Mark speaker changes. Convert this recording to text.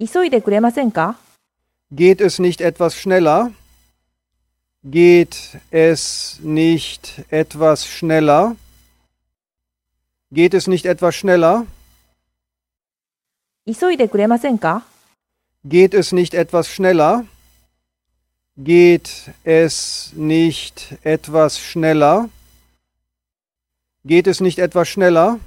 Speaker 1: 急いでくれませんか
Speaker 2: Geht es nicht etwas schneller? Geht es nicht etwas schneller? Geht es nicht etwas schneller?
Speaker 1: 急いでくれませんか
Speaker 2: Geht es nicht etwas schneller? Geht es nicht etwas schneller? Geht es nicht etwas schneller?